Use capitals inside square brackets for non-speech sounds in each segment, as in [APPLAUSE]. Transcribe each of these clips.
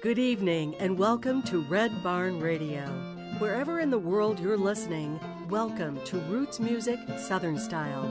Good evening and welcome to Red Barn Radio. Wherever in the world you're listening, welcome to Roots Music Southern Style.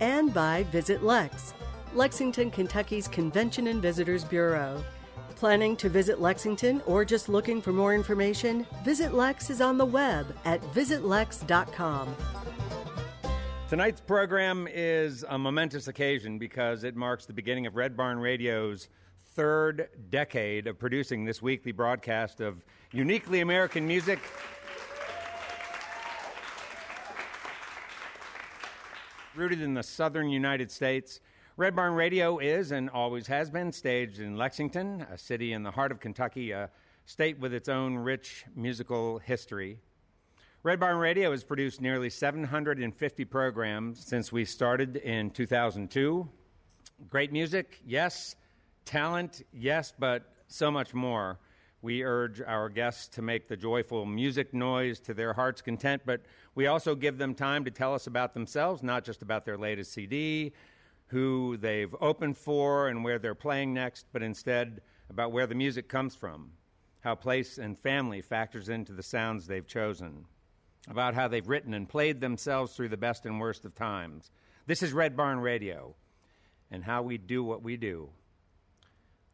and by Visit Lex, Lexington, Kentucky's Convention and Visitors Bureau. Planning to visit Lexington or just looking for more information? Visit Lex is on the web at visitlex.com. Tonight's program is a momentous occasion because it marks the beginning of Red Barn Radio's third decade of producing this weekly broadcast of uniquely American music Rooted in the southern United States, Red Barn Radio is and always has been staged in Lexington, a city in the heart of Kentucky, a state with its own rich musical history. Red Barn Radio has produced nearly 750 programs since we started in 2002. Great music, yes. Talent, yes, but so much more. We urge our guests to make the joyful music noise to their heart's content, but we also give them time to tell us about themselves, not just about their latest CD, who they've opened for, and where they're playing next, but instead about where the music comes from, how place and family factors into the sounds they've chosen, about how they've written and played themselves through the best and worst of times. This is Red Barn Radio and how we do what we do.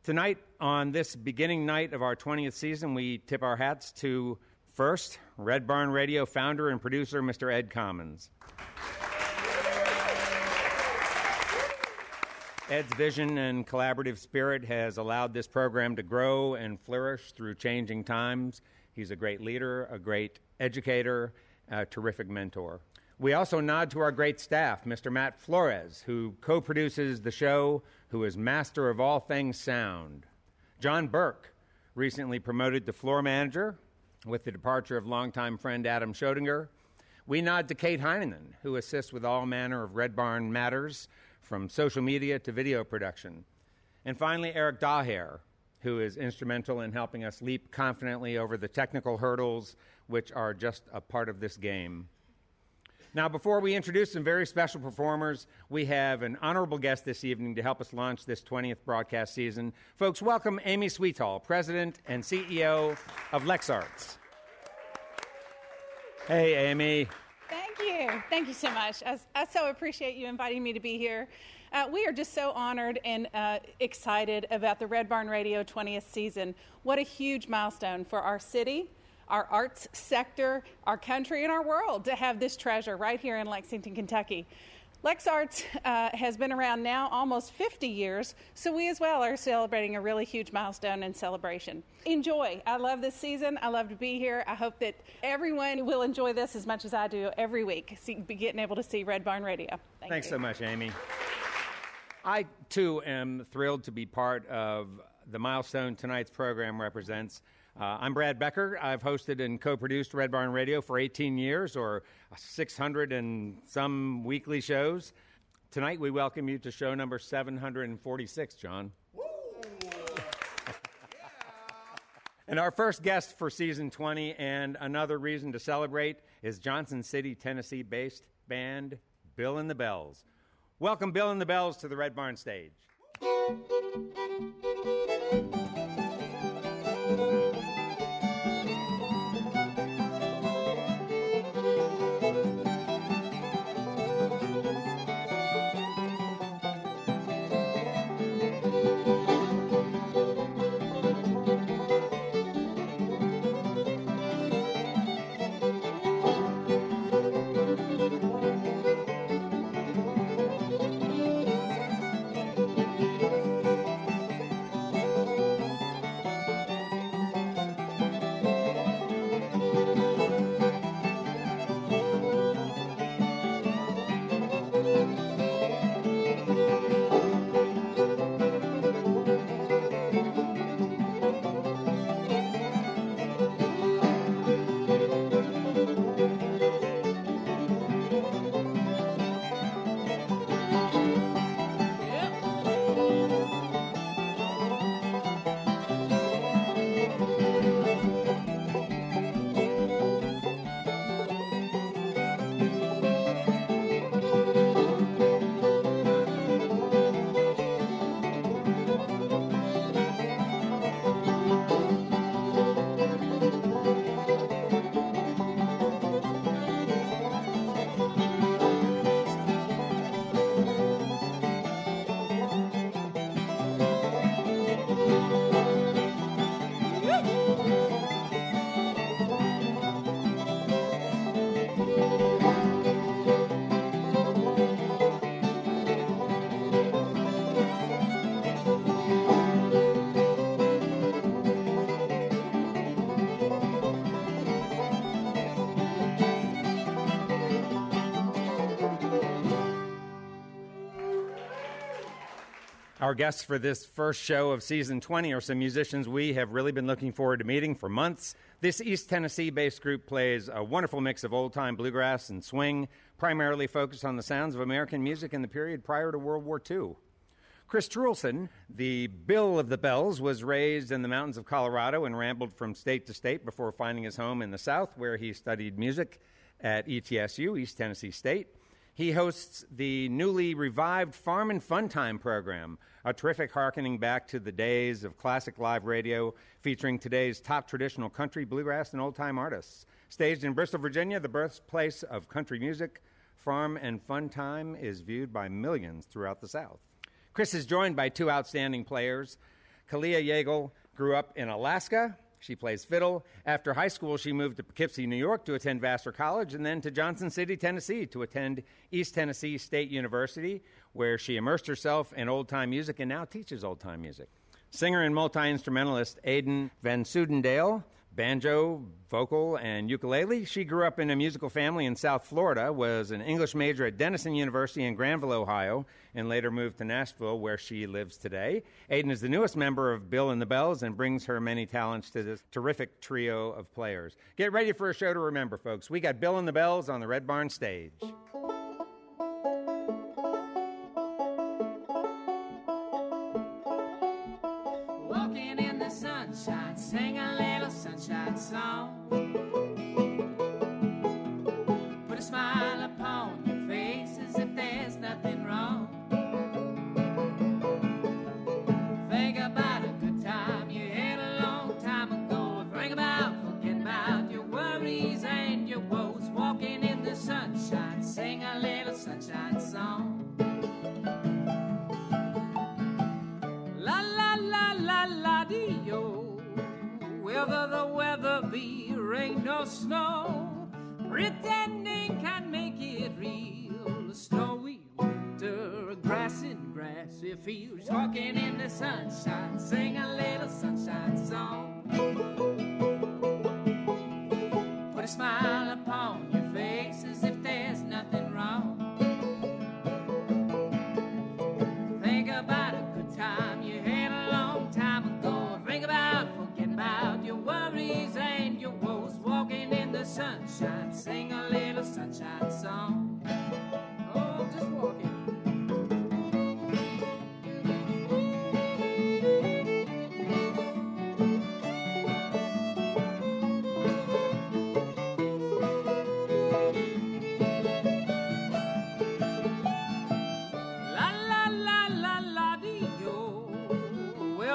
Tonight, on this beginning night of our 20th season, we tip our hats to first, Red Barn Radio founder and producer, Mr. Ed Commons. Ed's vision and collaborative spirit has allowed this program to grow and flourish through changing times. He's a great leader, a great educator, a terrific mentor. We also nod to our great staff, Mr. Matt Flores, who co produces the show, who is master of all things sound. John Burke, recently promoted to floor manager with the departure of longtime friend Adam Schodinger. We nod to Kate Heineman, who assists with all manner of Red Barn matters, from social media to video production. And finally, Eric Daher, who is instrumental in helping us leap confidently over the technical hurdles which are just a part of this game. Now, before we introduce some very special performers, we have an honorable guest this evening to help us launch this 20th broadcast season. Folks, welcome Amy Sweetall, President and CEO of LexArts. Hey, Amy. Thank you. Thank you so much. I, I so appreciate you inviting me to be here. Uh, we are just so honored and uh, excited about the Red Barn Radio 20th season. What a huge milestone for our city our arts sector, our country, and our world to have this treasure right here in Lexington, Kentucky. LexArts uh, has been around now almost 50 years, so we as well are celebrating a really huge milestone and celebration. Enjoy. I love this season. I love to be here. I hope that everyone will enjoy this as much as I do every week, see, be getting able to see Red Barn Radio. Thank Thanks you. so much, Amy. I, too, am thrilled to be part of the milestone tonight's program represents. Uh, I'm Brad Becker. I've hosted and co produced Red Barn Radio for 18 years, or 600 and some weekly shows. Tonight, we welcome you to show number 746, John. [LAUGHS] and our first guest for season 20, and another reason to celebrate, is Johnson City, Tennessee based band Bill and the Belles. Welcome, Bill and the Belles, to the Red Barn stage. Our guests for this first show of season 20 are some musicians we have really been looking forward to meeting for months. This East Tennessee based group plays a wonderful mix of old time bluegrass and swing, primarily focused on the sounds of American music in the period prior to World War II. Chris Truelsen, the Bill of the Belles, was raised in the mountains of Colorado and rambled from state to state before finding his home in the South, where he studied music at ETSU, East Tennessee State. He hosts the newly revived Farm and Fun Time program, a terrific harkening back to the days of classic live radio featuring today's top traditional country, bluegrass, and old time artists. Staged in Bristol, Virginia, the birthplace of country music, Farm and Fun Time is viewed by millions throughout the South. Chris is joined by two outstanding players. Kalia Yeagle grew up in Alaska. She plays fiddle. After high school, she moved to Poughkeepsie, New York to attend Vassar College and then to Johnson City, Tennessee to attend East Tennessee State University, where she immersed herself in old time music and now teaches old time music. Singer and multi instrumentalist Aidan VanSuetendael banjo, vocal, and ukulele. She grew up in a musical family in South Florida, was an English major at Denison University in Granville, Ohio, and later moved to Nashville, where she lives today. Aidan is the newest member of Bill and the Belles and brings her many talents to this terrific trio of players. Get ready for a show to remember, folks. We got Bill and the Belles on the Red Barn stage sad song.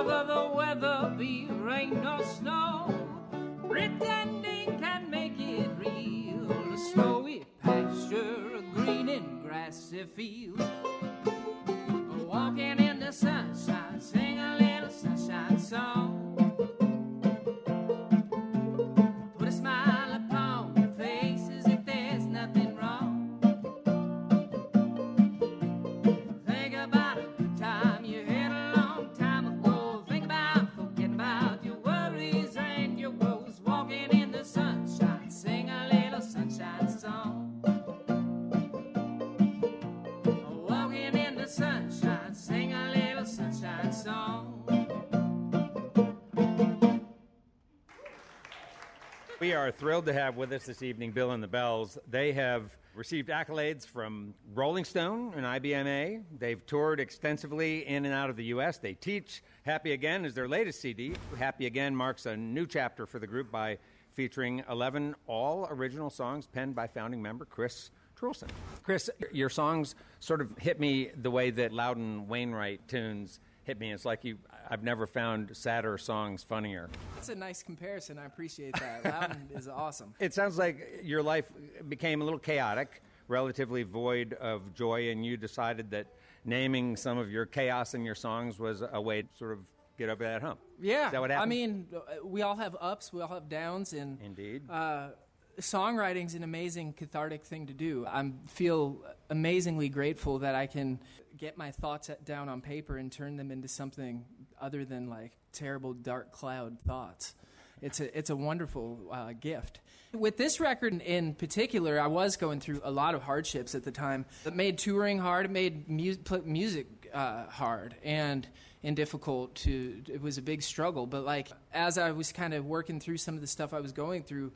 We are thrilled to have with us this evening Bill and the Belles. They have received accolades from Rolling Stone and IBMA. They've toured extensively in and out of the U.S. They teach. Happy Again is their latest CD. Happy Again marks a new chapter for the group by featuring 11 all original songs penned by founding member Chris Truelsen. Chris, your songs sort of hit me the way that Loudon Wainwright tunes hit me. It's like you, I've never found sadder songs funnier. That's a nice comparison. I appreciate that. Loudon [LAUGHS] is awesome. It sounds like your life became a little chaotic, relatively void of joy, and you decided that naming some of your chaos in your songs was a way to sort of get over that hump. Yeah. Is that what happened? I mean, we all have ups, we all have downs, and Indeed. Uh, songwriting's an amazing cathartic thing to do. I feel amazingly grateful that I can get my thoughts down on paper and turn them into something other than like terrible dark cloud thoughts. It's a it's a wonderful uh, gift. With this record in particular, I was going through a lot of hardships at the time. It made touring hard. It made mu- music uh, hard and and difficult. To it was a big struggle. But like as I was kind of working through some of the stuff I was going through,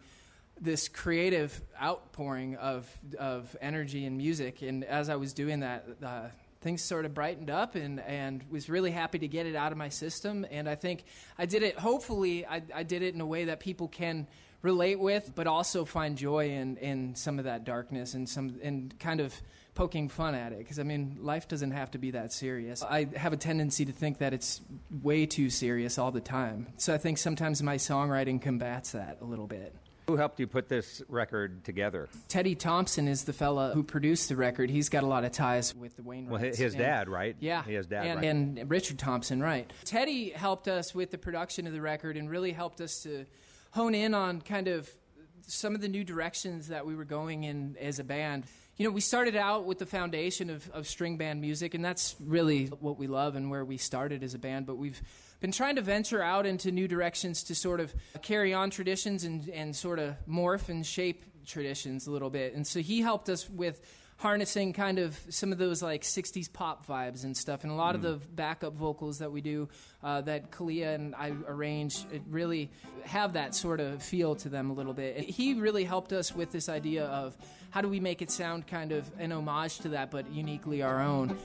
this creative outpouring of of energy and music. And as I was doing that, uh, things sort of brightened up and, and was really happy to get it out of my system. And I think I did it, hopefully, I, I did it in a way that people can relate with, but also find joy in, in some of that darkness and some and kind of poking fun at it. Because I mean, life doesn't have to be that serious. I have a tendency to think that it's way too serious all the time. So I think sometimes my songwriting combats that a little bit. Who helped you put this record together? Teddy Thompson is the fella who produced the record. He's got a lot of ties with the Wainwrights. Well, his and, dad, right? Yeah, his dad, and, right? and Richard Thompson, right? Teddy helped us with the production of the record and really helped us to hone in on kind of some of the new directions that we were going in as a band. You know, we started out with the foundation of, of string band music, and that's really what we love and where we started as a band. But we've been trying to venture out into new directions to sort of carry on traditions and, and sort of morph and shape traditions a little bit. And so he helped us with harnessing kind of some of those like 60s pop vibes and stuff and a lot mm. of the backup vocals that we do uh, that kalia and i arrange it really have that sort of feel to them a little bit and he really helped us with this idea of how do we make it sound kind of an homage to that but uniquely our own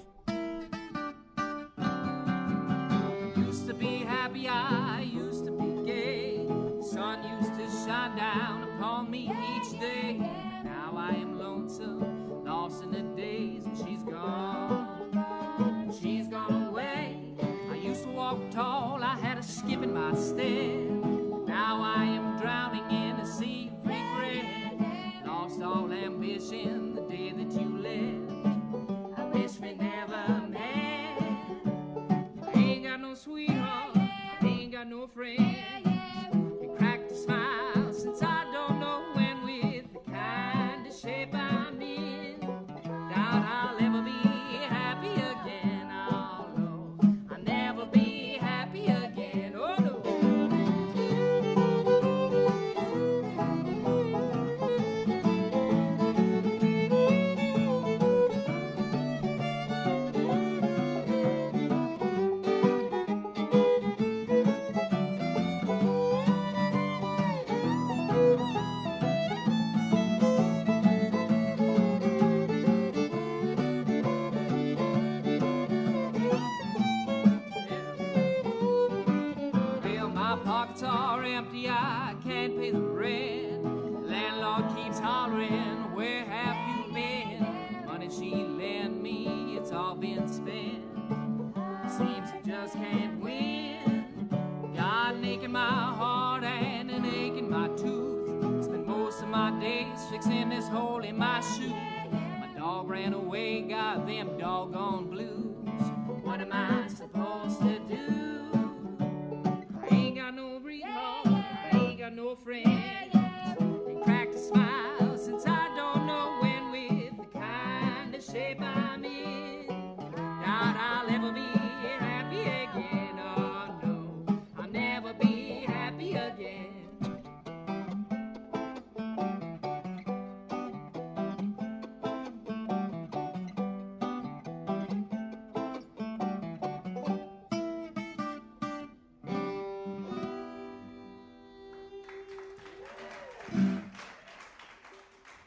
upon me each day now i am lonesome lost in the days and she's gone. She's gone away. I used to walk tall, I had a skip in my step.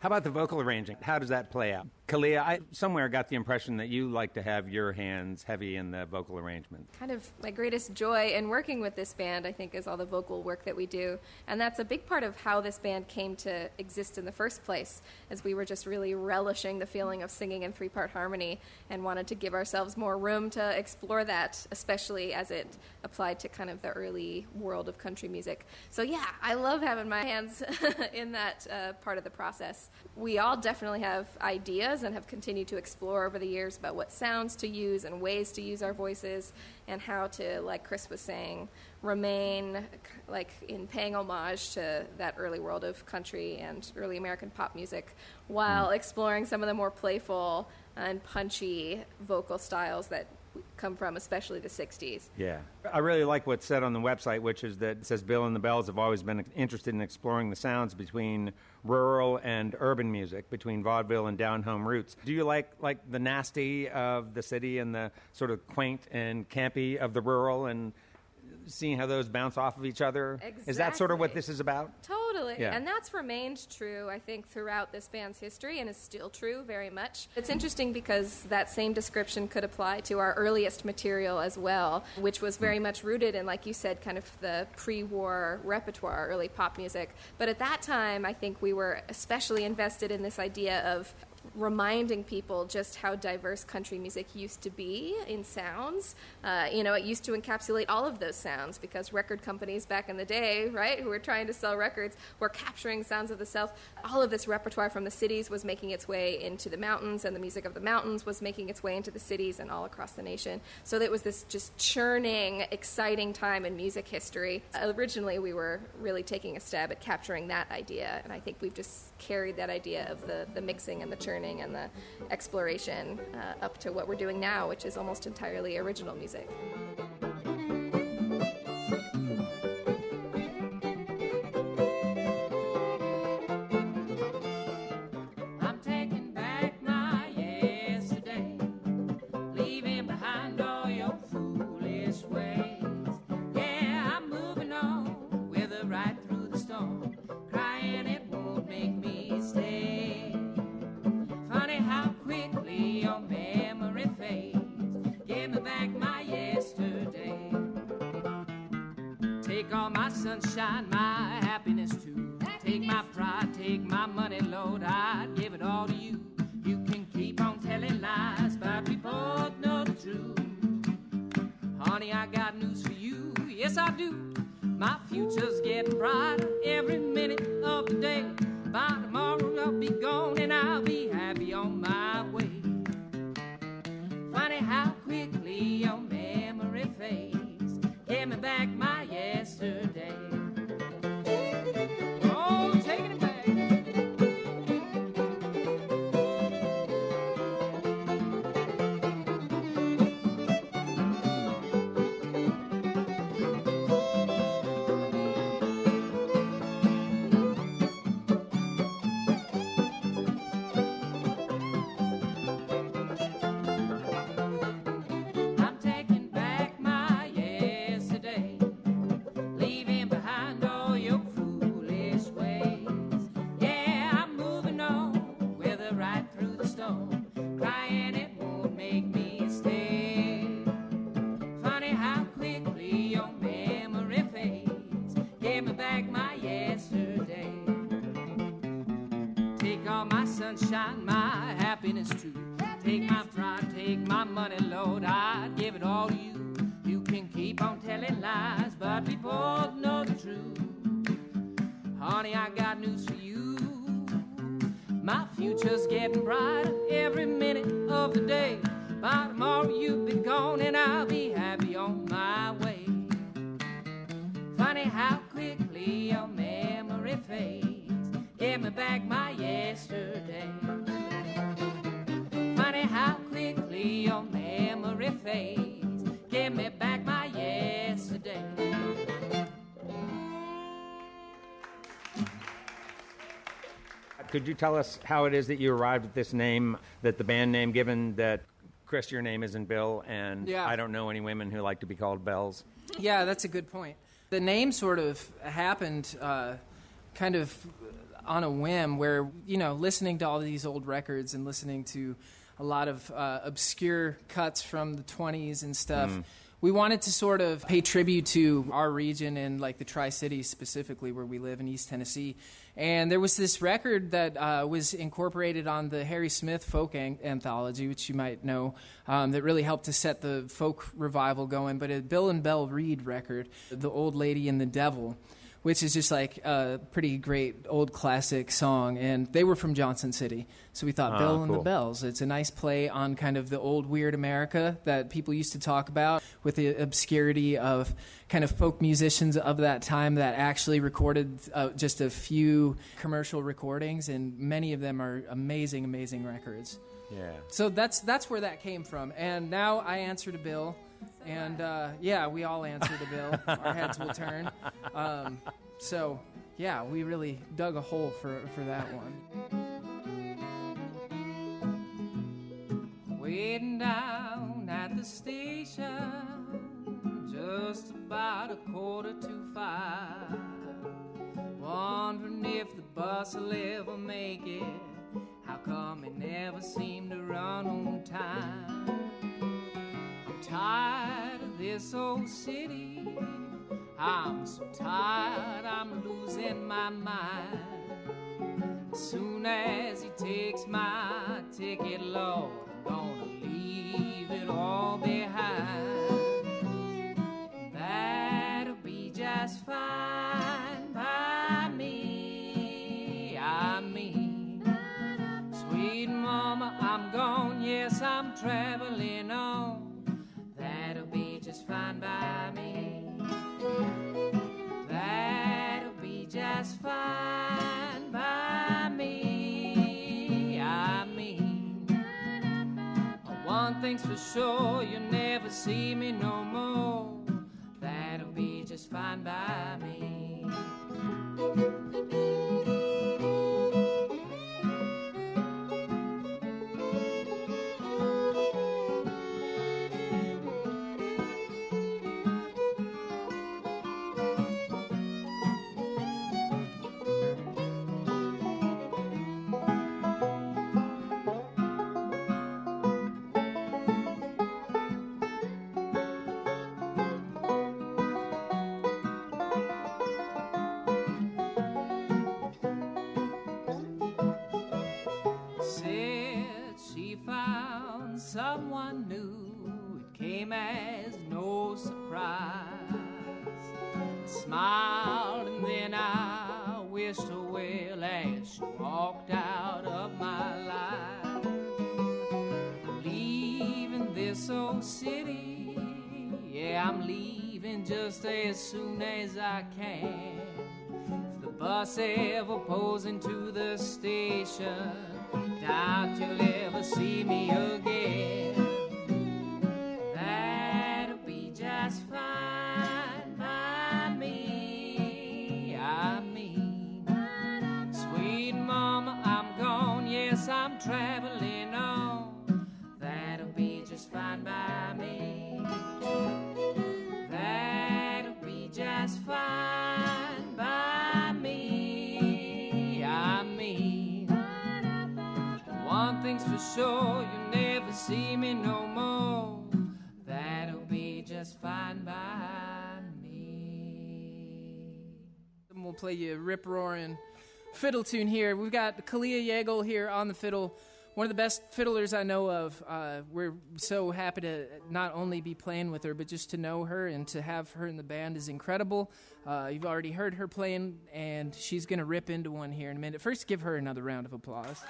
How about the vocal arranging? How does that play out? Kalia, I somewhere got the impression that you like to have your hands heavy in the vocal arrangement. Kind of my greatest joy in working with this band, I think, is all the vocal work that we do. And that's a big part of how this band came to exist in the first place, as we were just really relishing the feeling of singing in three part harmony and wanted to give ourselves more room to explore that, especially as it applied to kind of the early world of country music. So, yeah, I love having my hands [LAUGHS] in that uh, part of the process. We all definitely have ideas and have continued to explore over the years about what sounds to use and ways to use our voices and how to, like Chris was saying, remain like in paying homage to that early world of country and early American pop music while mm. exploring some of the more playful and punchy vocal styles that come from, especially the 60s. Yeah. I really like what's said on the website, which is that it says Bill and the Belles have always been interested in exploring the sounds between rural and urban music, between vaudeville and down home roots. Do you like, like the nasty of the city and the sort of quaint and campy of the rural and seeing how those bounce off of each other? Exactly. Is that sort of what this is about? Totally. Yeah. And that's remained true, I think, throughout this band's history and is still true very much. It's interesting because that same description could apply to our earliest material as well, which was very hmm. much rooted in, like you said, kind of the pre war repertoire, early pop music. But at that time, I think we were especially invested in this idea of reminding people just how diverse country music used to be in sounds. Uh, you know, it used to encapsulate all of those sounds because record companies back in the day, right, who were trying to sell records, were capturing sounds of the South. All of this repertoire from the cities was making its way into the mountains, and the music of the mountains was making its way into the cities and all across the nation. So it was this just churning, exciting time in music history. Originally, we were really taking a stab at capturing that idea, and I think we've just carried that idea of the, the mixing and the churning and the exploration uh, up to what we're doing now, which is almost entirely original music. Could you tell us how it is that you arrived at this name, that the band name, given that Chris, your name isn't Bill, and Yeah. I don't know any women who like to be called Belles. Yeah, that's a good point. The name sort of happened uh, kind of on a whim where, you know, listening to all these old records and listening to a lot of uh, obscure cuts from the 20s and stuff. We wanted to sort of pay tribute to our region and like the Tri Cities specifically, where we live in East Tennessee. And there was this record that uh, was incorporated on the Harry Smith folk an- anthology, which you might know, um, that really helped to set the folk revival going. But a Bill and Belle Reed record, The Old Lady and the Devil, which is just like a pretty great old classic song. And they were from Johnson City. So we thought Ah, Bill and the. Belles. It's a nice play on kind of the old weird America that people used to talk about with the obscurity of kind of folk musicians of that time that actually recorded uh, just a few commercial recordings. And many of them are amazing, amazing records. Yeah. So that's that's where that came from. And now I answer to Bill, and uh, yeah, we all answer the Bill. [LAUGHS] Our heads will turn. Um, so yeah, we really dug a hole for for that one. Waiting down at the station, just about a quarter to five. Wondering if the bus will ever make it. How come it never seemed to run on time? Tired of this old city. I'm so tired, I'm losing my mind. As soon as he takes my ticket, Lord, I'm gonna leave it all behind. That'll be just fine by me. I mean, sweet mama, I'm gone. Yes, I'm traveling on. Fine by me. That'll be just fine by me. I mean, one thing's for sure, you'll never see me no more. That'll be just fine by me. Bus ever pulls the play you a rip roaring fiddle tune here. We've got Kalia Yeagle here on the fiddle, one of the best fiddlers I know of. Uh, we're so happy to not only be playing with her, but just to know her and to have her in the band is incredible. Uh, you've already heard her playing, and she's going to rip into one here in a minute. First, give her another round of applause.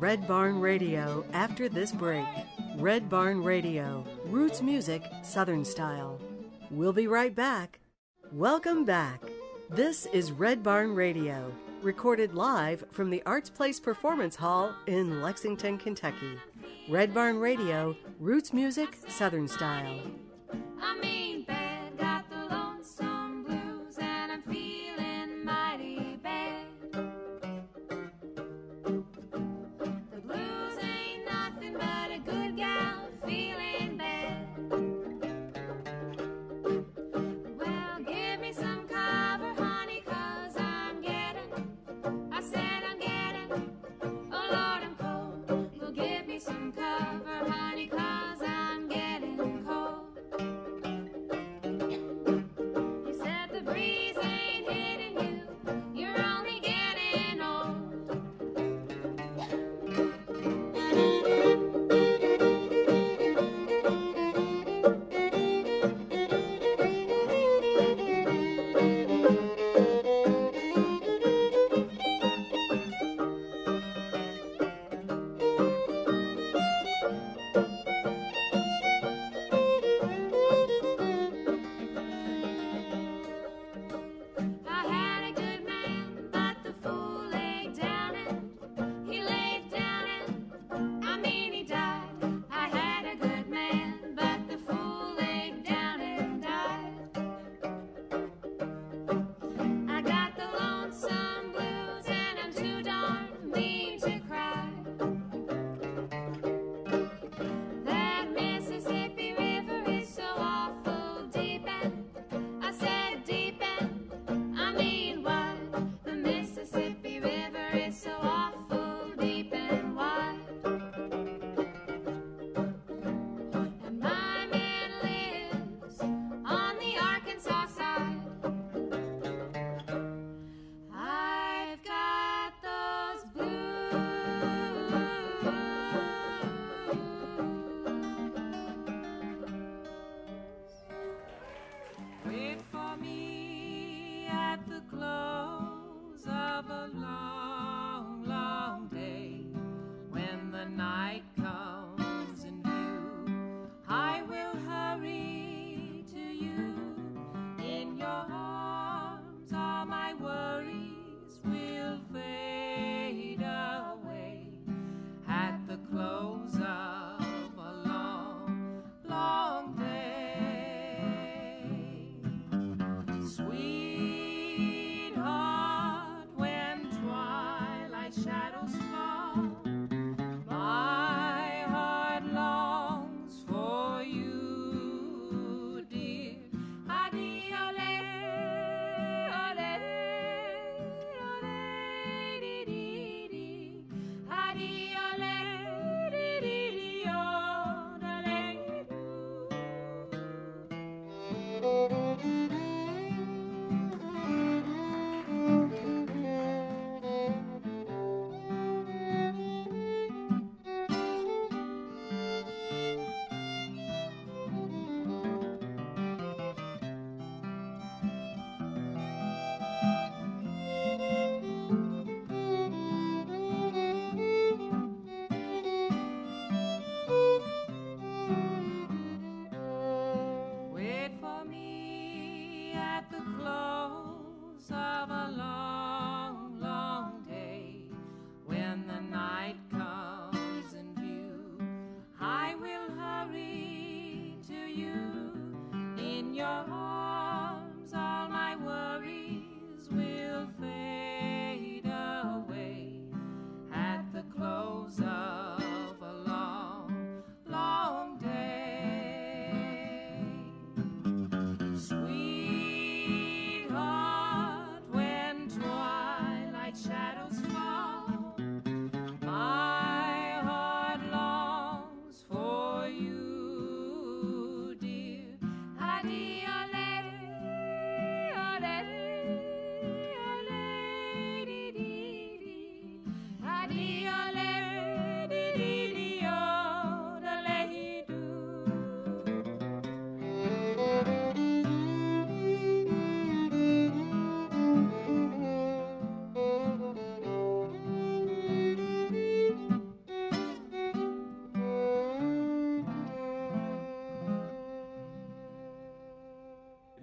Red Barn Radio after this break. Red Barn Radio, roots music, Southern style. We'll be right back. Welcome back. This is Red Barn Radio, recorded live from the Arts Place Performance Hall in Lexington, Kentucky. Red Barn Radio, roots music, Southern style. I mean,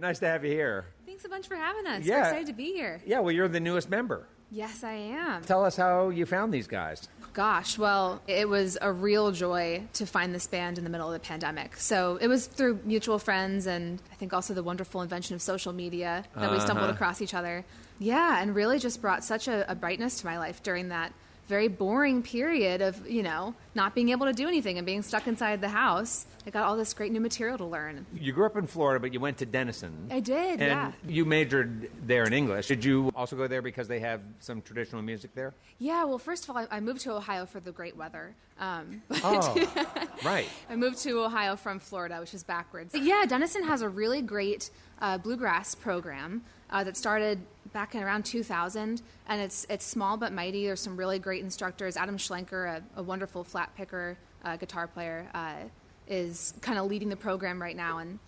Nice to have you here. Thanks a bunch for having us. Yeah. We're excited to be here. Yeah, well, you're the newest member. Yes, I am. Tell us how you found these guys. Gosh, well, it was a real joy to find this band in the middle of the pandemic. So it was through mutual friends and I think also the wonderful invention of social media that we stumbled Uh-huh. across each other. Yeah, and really just brought such a, a brightness to my life during that very boring period of, you know, not being able to do anything and being stuck inside the house. I got all this great new material to learn. You grew up in Florida, but you went to Denison. I did, and yeah. you majored there in English. Did you also go there because they have some traditional music there? Yeah, well, first of all, I, I moved to Ohio for the great weather. Um, [LAUGHS] Oh, [LAUGHS] right. I moved to Ohio from Florida, which is backwards. But yeah, Denison has a really great uh, bluegrass program uh, that started back in around 2000, and it's it's small but mighty. There's some really great instructors. Adam Schlenker, a, a wonderful flat picker, uh, guitar player, uh, is kind of leading the program right now and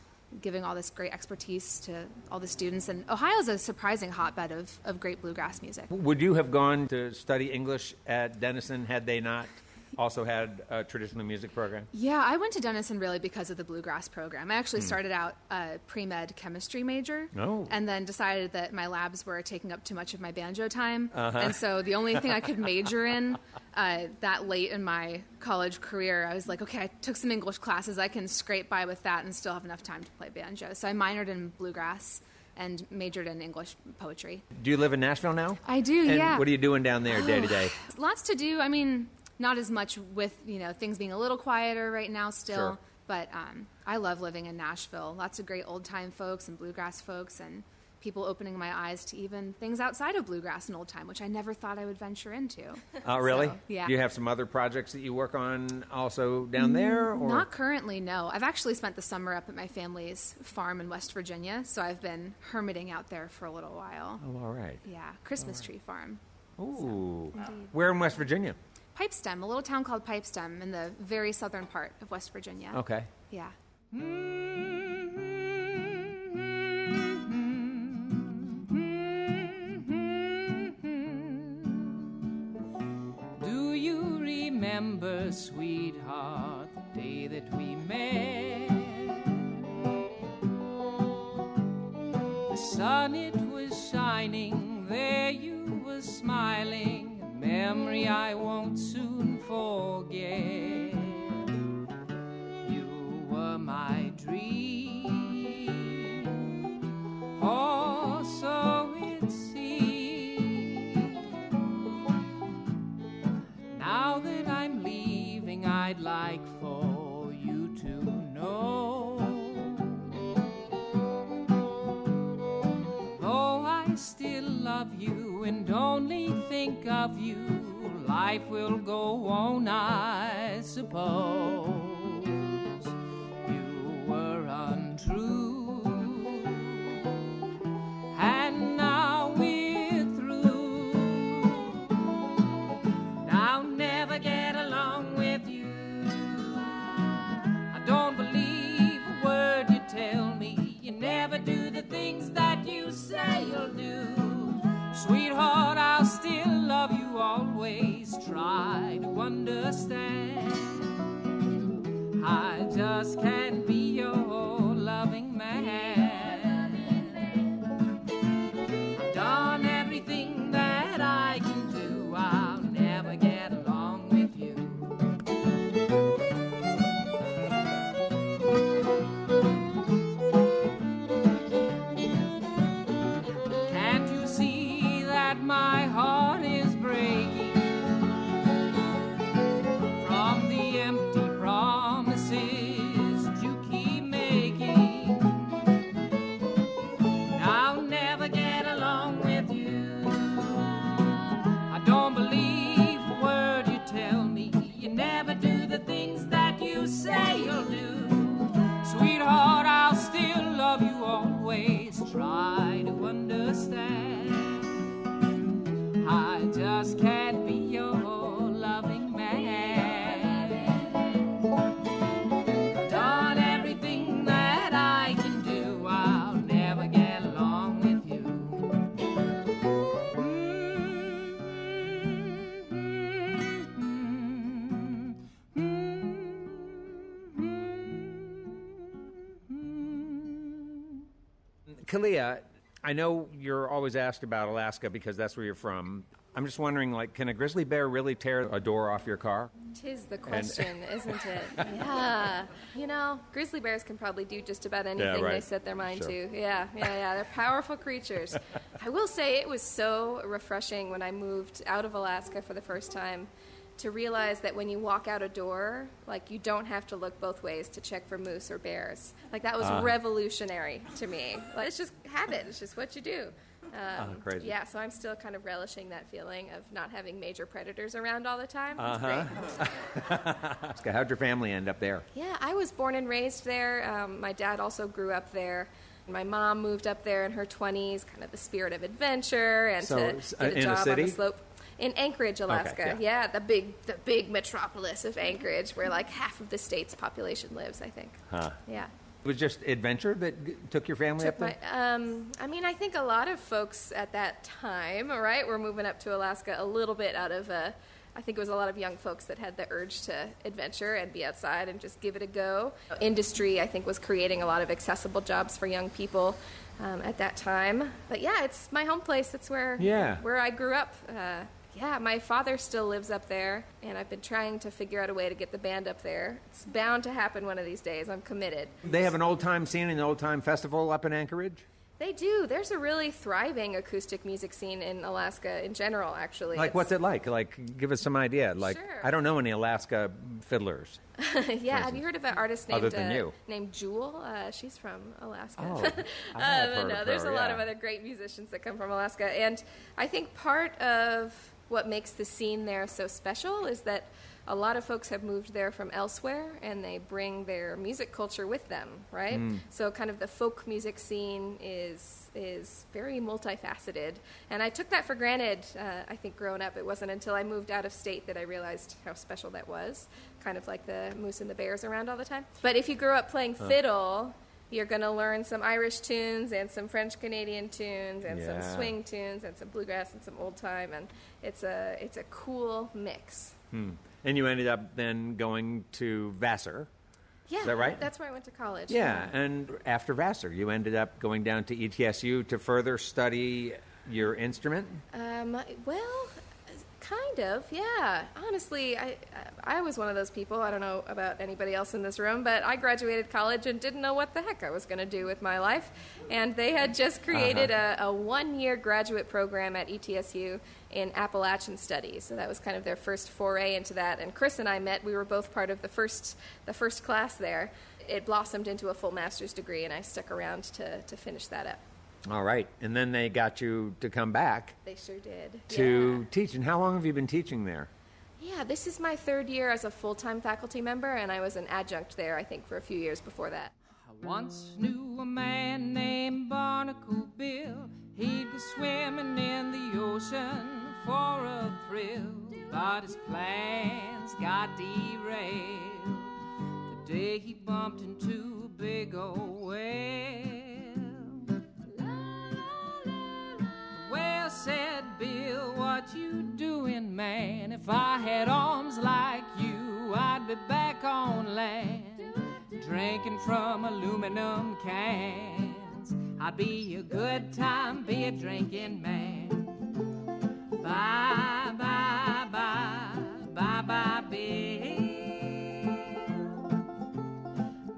giving all this great expertise to all the students. And Ohio's a surprising hotbed of, of great bluegrass music. Would you have gone to study English at Denison had they not also had a traditional music program? Yeah, I went to Denison really because of the bluegrass program. I actually started out a pre med chemistry major, Oh. and then decided that my labs were taking up too much of my banjo time, and so the only thing I could [LAUGHS] major in uh, that late in my college career, I was like, okay, I took some English classes, I can scrape by with that and still have enough time to play banjo. So I minored in bluegrass and majored in English poetry. Do you live in Nashville now? I do, And yeah. what are you doing down there day to day? [SIGHS] Lots to do. I mean, not as much with you know things being a little quieter right now still. Sure. But um, I love living in Nashville. Lots of great old time folks and bluegrass folks and people opening my eyes to even things outside of bluegrass and old time, which I never thought I would venture into. Oh, really? So, yeah. Do you have some other projects that you work on also down there? Or? Not currently, no. I've actually spent the summer up at my family's farm in West Virginia, so I've been hermiting out there for a little while. Oh, all right. Yeah, Christmas tree farm. Ooh. Where in West Virginia? Pipestem, a little town called Pipestem in the very southern part of West Virginia. Okay. Yeah. Do you remember, sweetheart, the day that we met? The sun, it was shining, there you were smiling memory I won't soon forget. You were my dream, oh, so it seemed. Now that I'm leaving, I'd like for you to know. Though I still love you and only think of you, life will go on, I suppose. You were untrue, and now we're through. I'll never get along with you. I don't believe a word you tell me. You never do the things that you say you'll do. Sweetheart, I'll Try to understand. I just can't Kalia, I know you're always asked about Alaska because that's where you're from. I'm just wondering, like, can a grizzly bear really tear a door off your car? Tis the question, [LAUGHS] isn't it? Yeah. You know, grizzly bears can probably do just about anything they right. set their mind Sure. to. Yeah, yeah, yeah. They're powerful creatures. [LAUGHS] I will say it was so refreshing when I moved out of Alaska for the first time to realize that when you walk out a door, like you don't have to look both ways to check for moose or bears. Like that was Ah. revolutionary to me. Like, it's just habit. It's just what you do. Um, crazy. Yeah, so I'm still kind of relishing that feeling of not having major predators around all the time. Uh-huh. So [LAUGHS] How'd your family end up there? Yeah, I was born and raised there. Um, my dad also grew up there. My mom moved up there in her 20s, kind of the spirit of adventure and So, to get a in a job on the slope. In Anchorage, Alaska. yeah. the big the big metropolis of Anchorage where like half of the state's population lives, I think. Huh. Yeah. It was just adventure that took your family Took up there? my, um, I mean, I think a lot of folks at that time, all right, were moving up to Alaska a little bit out of a. I think it was a lot of young folks that had the urge to adventure and be outside and just give it a go. Industry, I think, was creating a lot of accessible jobs for young people um, at that time. But yeah, it's my home place. It's where Yeah. where I grew up. Uh, yeah, my father still lives up there, and I've been trying to figure out a way to get the band up there. It's bound to happen one of these days. I'm committed. They have an old time scene, an old time festival up in Anchorage? They do. There's a really thriving acoustic music scene in Alaska in general, actually. Like, It's- what's it like? Like, give us some idea. Like, Sure. I don't know any Alaska fiddlers. [LAUGHS] yeah, have you heard of an artist named Other than uh, you. named Jewel? Uh, she's from Alaska. Oh, [LAUGHS] I have but heard no, there's her, a lot yeah. of other great musicians that come from Alaska, and I think part of what makes the scene there so special is that a lot of folks have moved there from elsewhere, and they bring their music culture with them, right? Mm. So, kind of the folk music scene is is very multifaceted, and I took that for granted. Uh, I think growing up, it wasn't until I moved out of state that I realized how special that was. Kind of like the moose and the bears around all the time. But if you grew up playing fiddle, you're going to learn some Irish tunes and some French Canadian tunes and Yeah. some swing tunes and some bluegrass and some old time, and it's a it's a cool mix. and you ended up then going to Vassar. Yeah, Is that right? That's where I went to college. Yeah, and after Vassar, you ended up going down to ETSU to further study your instrument. Um, well, kind of, yeah. Honestly, I I was one of those people. I don't know about anybody else in this room, but I graduated college and didn't know what the heck I was going to do with my life. And they had just uh-huh. created a, a one-year graduate program at ETSU in Appalachian Studies. So that was kind of their first foray into that. And Chris and I met. We were both part of the first the first class there. It blossomed into a full master's degree, and I stuck around to, to finish that up. All right, and then they got you to come back They sure did. to teach. And how long have you been teaching there? Yeah, this is my third year as a full time faculty member, and I was an adjunct there, I think, for a few years before that. I once knew a man named Barnacle Bill. He'd go swimming in the ocean for a thrill, but his plans got derailed the day he bumped into a big old whale. Said, Bill, what you doing, man? If I had arms like you, I'd be back on land drinking from aluminum cans. I'd be a good time beer drinking man. Bye, bye, bye, bye, bye, Bill.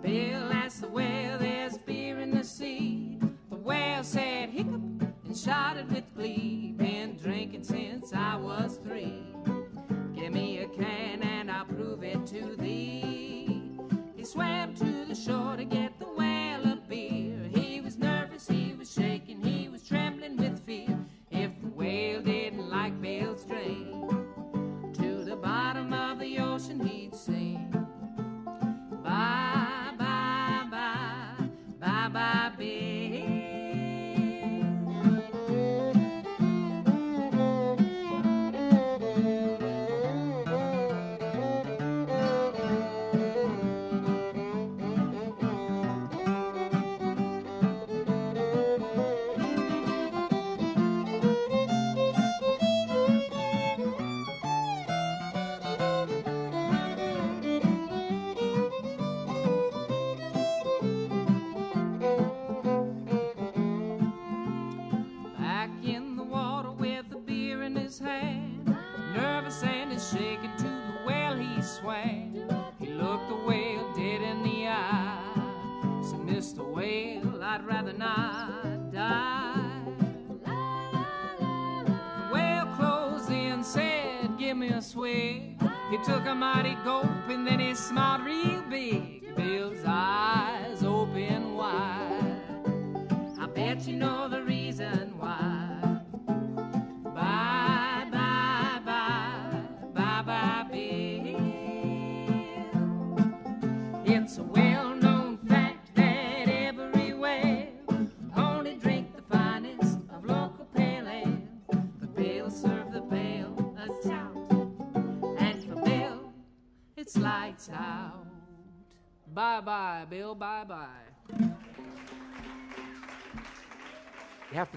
Bill asked the whale, there's beer in the sea. The whale said, hiccup, shouted with glee. Been drinking since I was three. Give me a can and I'll prove it to thee. He swam to the shore to get the whale a beer. He was nervous, he was shaking, he was trembling with fear. If the whale didn't like Bill's drink, to the bottom of the ocean he'd sing. Bye, bye, bye, bye, bye, Bill. Took a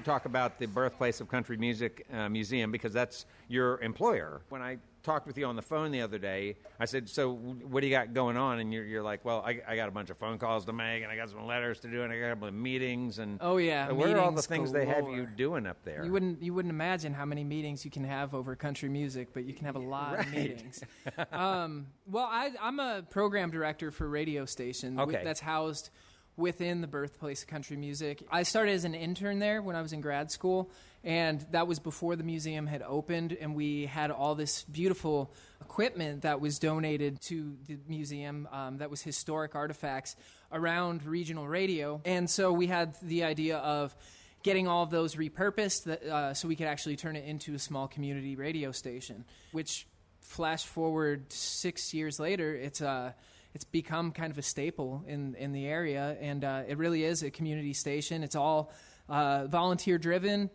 talk about the birthplace of country music uh, museum because that's your employer. When I talked with you on the phone the other day, I said, "So what do you got going on?" And you're, you're like, "Well, I, I got a bunch of phone calls to make, and I got some letters to do, and I got a couple of meetings." And Oh, yeah, Uh, what are all the things they have you doing up there? You wouldn't you wouldn't imagine how many meetings you can have over country music, but you can have a lot of [LAUGHS] meetings. um, well, I, I'm a program director for a radio station Okay. that's housed within the birthplace of country music. I started as an intern there when I was in grad school, and that was before the museum had opened, and we had all this beautiful equipment that was donated to the museum um, that was historic artifacts around regional radio. And so we had the idea of getting all of those repurposed that, uh, so we could actually turn it into a small community radio station, which flash forward six years later, it's uh, it's become kind of a staple in, in the area, and uh, it really is a community station. It's all uh, volunteer driven.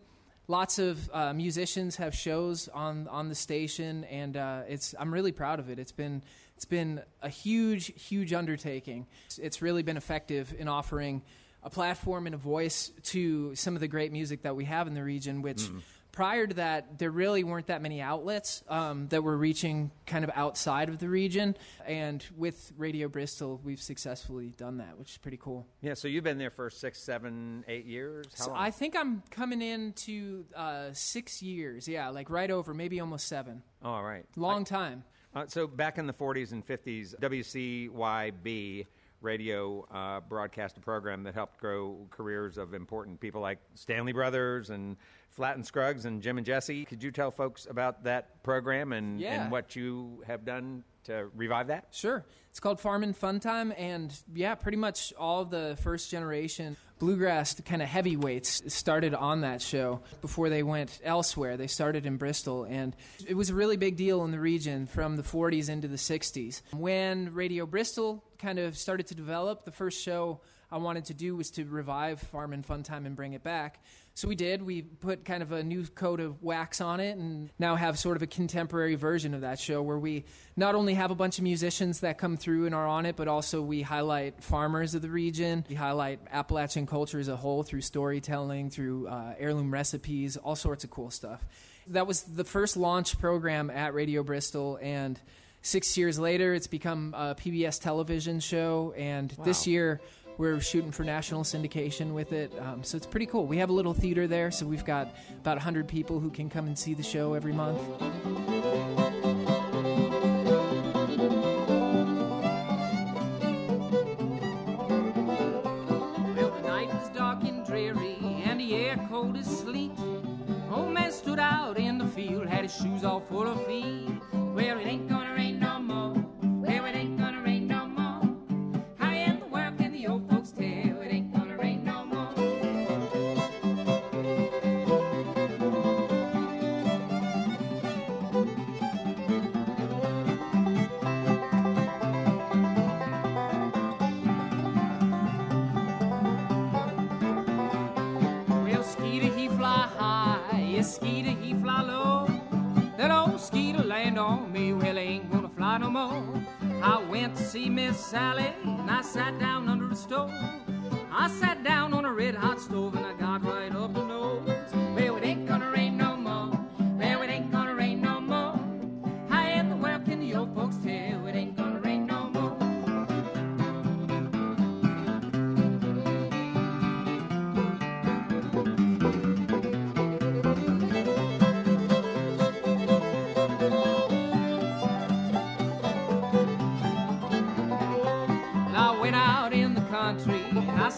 Lots of uh, musicians have shows on on the station, and uh, it's I'm really proud of it. It's been it's been a huge huge undertaking. It's, it's really been effective in offering a platform and a voice to some of the great music that we have in the region, which prior to that, there really weren't that many outlets um, that were reaching kind of outside of the region. And with Radio Bristol, we've successfully done that, which is pretty cool. Yeah, so you've been there for six, seven, eight years. How So long? I think I'm coming into uh, six years. Yeah, like right over, maybe almost seven. All right. Long time. Uh, so back in the 40s and 50s, WCYB radio uh, broadcast a program that helped grow careers of important people like Stanley Brothers and Flatt and Scruggs and Jim and Jesse. Could you tell folks about that program and, Yeah. and what you have done to revive that? Sure. It's called Farm and Fun Time, and yeah, pretty much all the first generation bluegrass kind of heavyweights started on that show before they went elsewhere. They started in Bristol, and it was a really big deal in the region from the 40s into the 60s. When Radio Bristol kind of started to develop, the first show I wanted to do was to revive Farm and Fun Time and bring it back. So we did. We put kind of a new coat of wax on it and now have sort of a contemporary version of that show where we not only have a bunch of musicians that come through and are on it, but also we highlight farmers of the region. We highlight Appalachian culture as a whole through storytelling, through uh, heirloom recipes, all sorts of cool stuff. That was the first launch program at Radio Bristol and Six years later, it's become a PBS television show, and this year we're shooting for national syndication with it. Um, so it's pretty cool. We have a little theater there, so we've got about 100 people who can come and see the show every month. Well, the night was dark and dreary, and the air cold as sleet. Old man stood out in the field, had his shoes all full of feet. Well, it ain't gonna more. I went to see Miss Sally, and I sat down under the stove. I sat down on a red hot stove,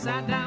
and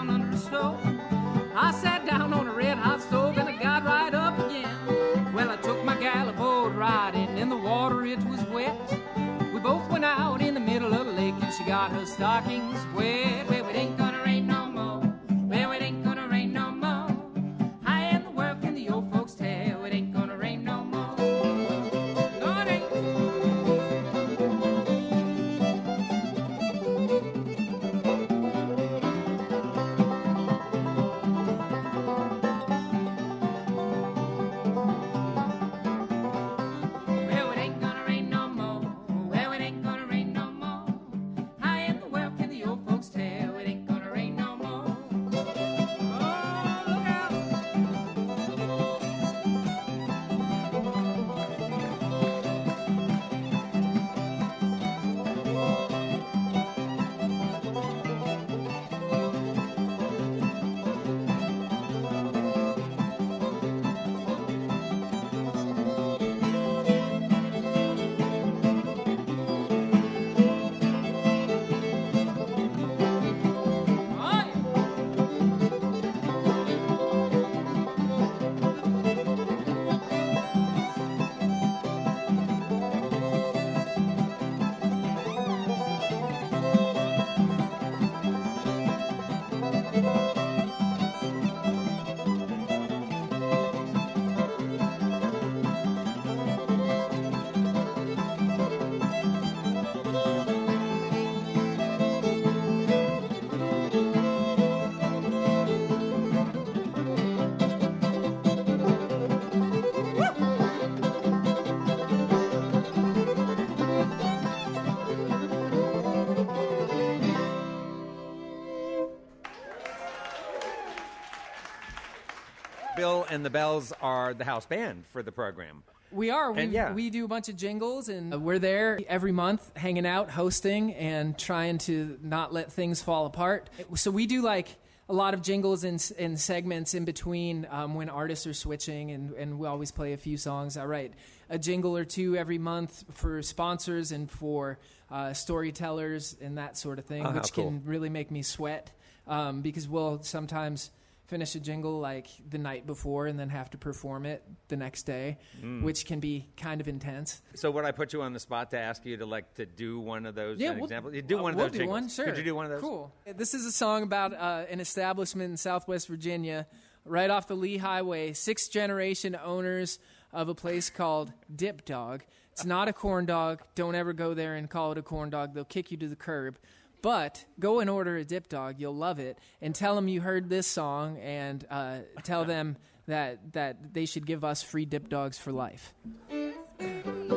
and the Belles are the house band for the program. We are. We, And yeah. we do a bunch of jingles, and we're there every month, hanging out, hosting, and trying to not let things fall apart. So we do like a lot of jingles and, and segments in between um, when artists are switching, and, and we always play a few songs. I write a jingle or two every month for sponsors and for uh, storytellers and that sort of thing, Oh, how which cool. can really make me sweat um, because we'll sometimes finish a jingle like the night before and then have to perform it the next day, Mm. which can be kind of intense. So would I put you on the spot to ask you to like to do one of those? Yeah, we'll, example? You do uh, one of we'll those do jingles. one, sure. Could you do one of those? Cool. This is a song about uh, an establishment in Southwest Virginia, right off the Lee Highway. Six generation owners of a place called Dip Dog. It's not a corn dog. Don't ever go there and call it a corn dog. They'll kick you to the curb. But go and order a dip dog. You'll love it. And tell them you heard this song and uh, tell them that, that they should give us free dip dogs for life. [LAUGHS]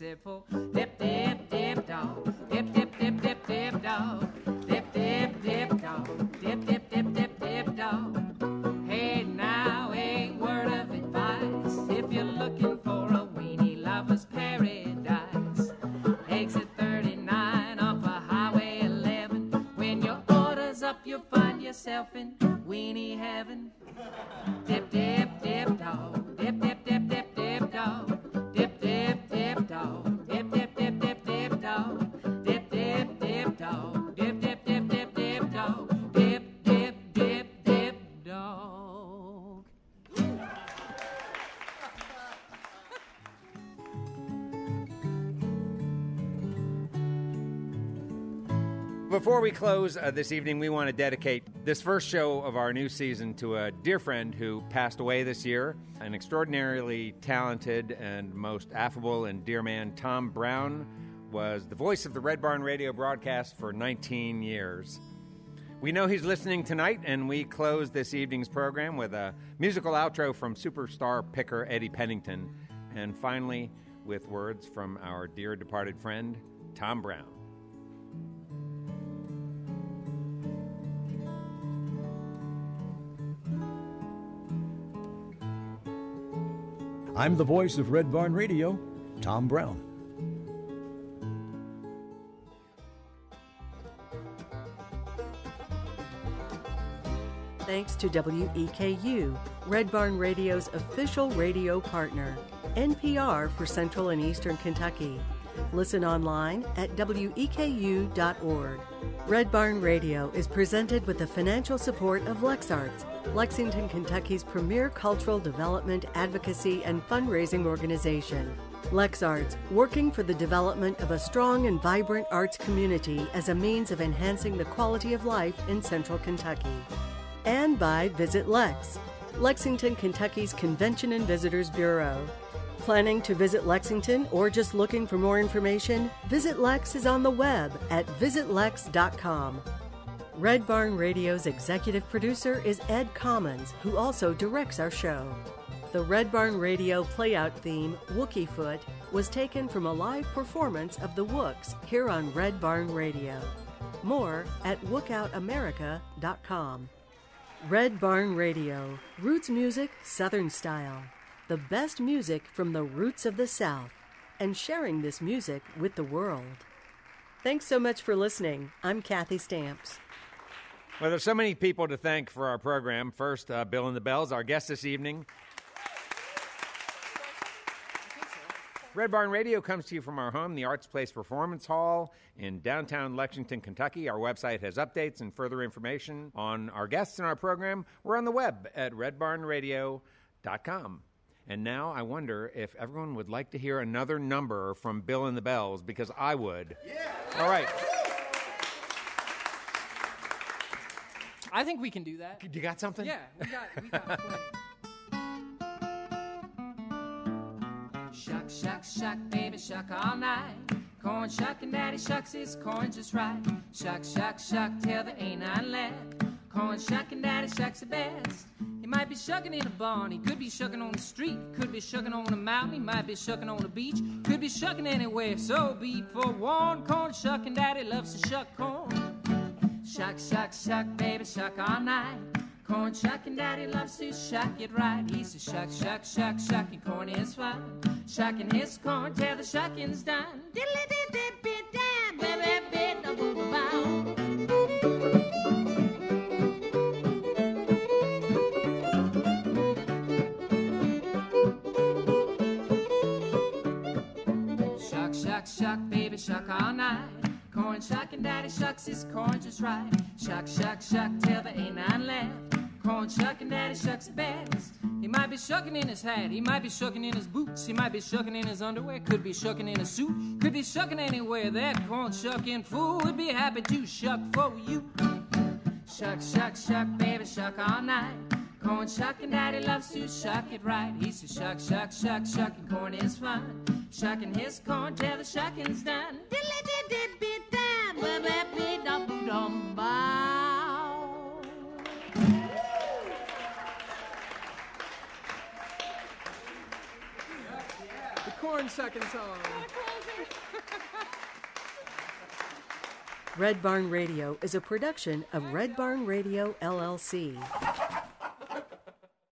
matters Before we close uh, this evening, we want to dedicate this first show of our new season to a dear friend who passed away this year, an extraordinarily talented and most affable and dear man, Tom Brown, was the voice of the Red Barn radio broadcast for 19 years. We know he's listening tonight, and we close this evening's program with a musical outro from superstar picker Eddie Pennington, and finally with words from our dear departed friend, Tom Brown. I'm the voice of Red Barn Radio, Tom Brown. Thanks to WEKU, Red Barn Radio's official radio partner, NPR for Central and Eastern Kentucky. Listen online at weku.org. Red Barn Radio is presented with the financial support of LexArts, Lexington, Kentucky's premier cultural development, advocacy, and fundraising organization. LexArts, working for the development of a strong and vibrant arts community as a means of enhancing the quality of life in central Kentucky. And by Visit Lex, Lexington, Kentucky's Convention and Visitors Bureau. Planning to visit Lexington or just looking for more information? Visit Lex is on the web at visitlex.com. Red Barn Radio's executive producer is Ed Commons, who also directs our show. The Red Barn Radio playout theme, Wookie Foot, was taken from a live performance of the Wooks here on Red Barn Radio. More at WookoutAmerica.com. Red Barn Radio, roots music, Southern style. The best music from the roots of the South, and sharing this music with the world. Thanks so much for listening. I'm Kathy Stamps. Well, there's so many people to thank for our program. First, uh, Bill and the Belles, our guest this evening. Red Barn Radio comes to you from our home, the Arts Place Performance Hall in downtown Lexington, Kentucky. Our website has updates and further information on our guests and our program. We're on the web at redbarnradio.com. And now I wonder if everyone would like to hear another number from Bill and the Belles because I would. Yeah. All right. I think we can do that. You got something? Yeah, we got we got [LAUGHS] plenty. Shuck, shuck, shuck, baby, shuck all night. Corn shucking, daddy shucks his corn just right. Shuck, shuck, shuck, till there ain't none left. Corn shucking, daddy shucks the best. He might be shucking in a barn, he could be shucking on the street, could be shucking on a mountain, he might be shucking on the beach, could be shucking anywhere. So be forewarned, corn shucking, daddy loves to shuck corn. Shuck, shuck, shuck, baby, shuck all night. Corn shucking, daddy loves to shuck it right. He's a shuck, shuck, shuck, shucking corn is fun. Shucking his corn till the shucking's done. Diddly did did bit dam, baby bit no boo bow. Shuck, shuck, shuck, baby, shuck all night. Corn shucking, daddy shucks his corn just right. Shuck, shuck, shuck, till there ain't none left. Corn shucking, daddy shucks best. He might be shucking in his hat, he might be shucking in his boots, he might be shucking in his underwear, could be shucking in a suit, could be shucking anywhere. That corn shucking fool would be happy to shuck for you. Shuck, shuck, shuck, baby, shuck all night. Corn shucking, daddy loves to shuck it right. He says shuck, shuck, shuck, shucking corn is fun. Shucking his corn till the shucking's done. Diddly did did bit dam, The corn shucking song. Red Barn Radio is a production of Red Barn Radio LLC.